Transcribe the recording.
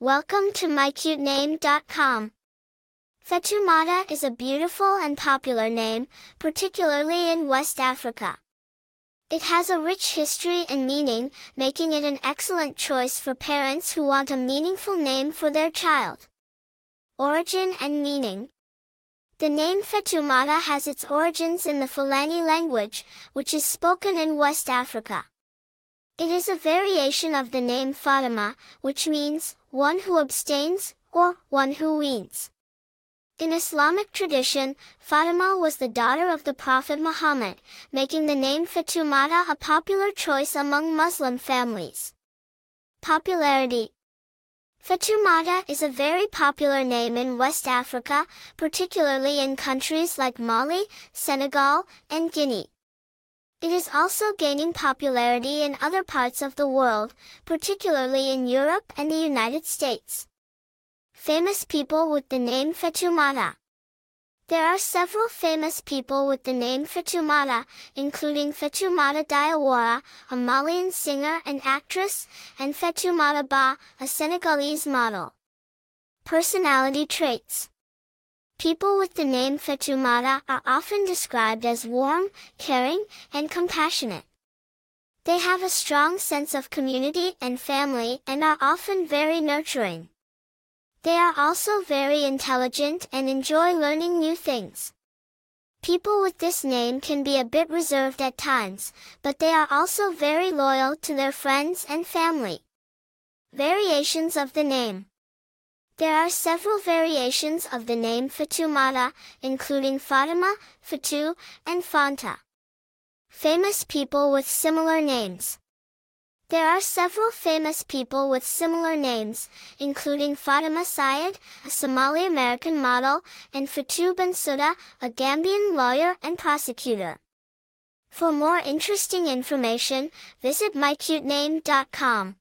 Welcome to mycutename.com. Fatoumata is a beautiful and popular name, particularly in West Africa. It has a rich history and meaning, making it an excellent choice for parents who want a meaningful name for their child. Origin and meaning. The name Fatoumata has its origins in the Fulani language, which is spoken in West Africa. It is a variation of the name Fatima, which means, one who abstains, or one who weans. In Islamic tradition, Fatima was the daughter of the Prophet Muhammad, making the name Fatoumata a popular choice among Muslim families. Popularity Fatoumata is a very popular name in West Africa, particularly in countries like Mali, Senegal, and Guinea. It is also gaining popularity in other parts of the world, particularly in Europe and the United States. Famous people with the name Fatoumata There are several famous people with the name Fatoumata, including Fatoumata Diawara, a Malian singer and actress, and Fatoumata Ba, a Senegalese model. Personality traits People with the name Fatoumata are often described as warm, caring, and compassionate. They have a strong sense of community and family and are often very nurturing. They are also very intelligent and enjoy learning new things. People with this name can be a bit reserved at times, but they are also very loyal to their friends and family. Variations of the name there are several variations of the name Fatoumata, including Fatima, Fatu, and Fanta. Famous people with similar names. There are several famous people with similar names, including Fatima Syed, a Somali-American model, and Fatou Bensouda, a Gambian lawyer and prosecutor. For more interesting information, visit mycutename.com.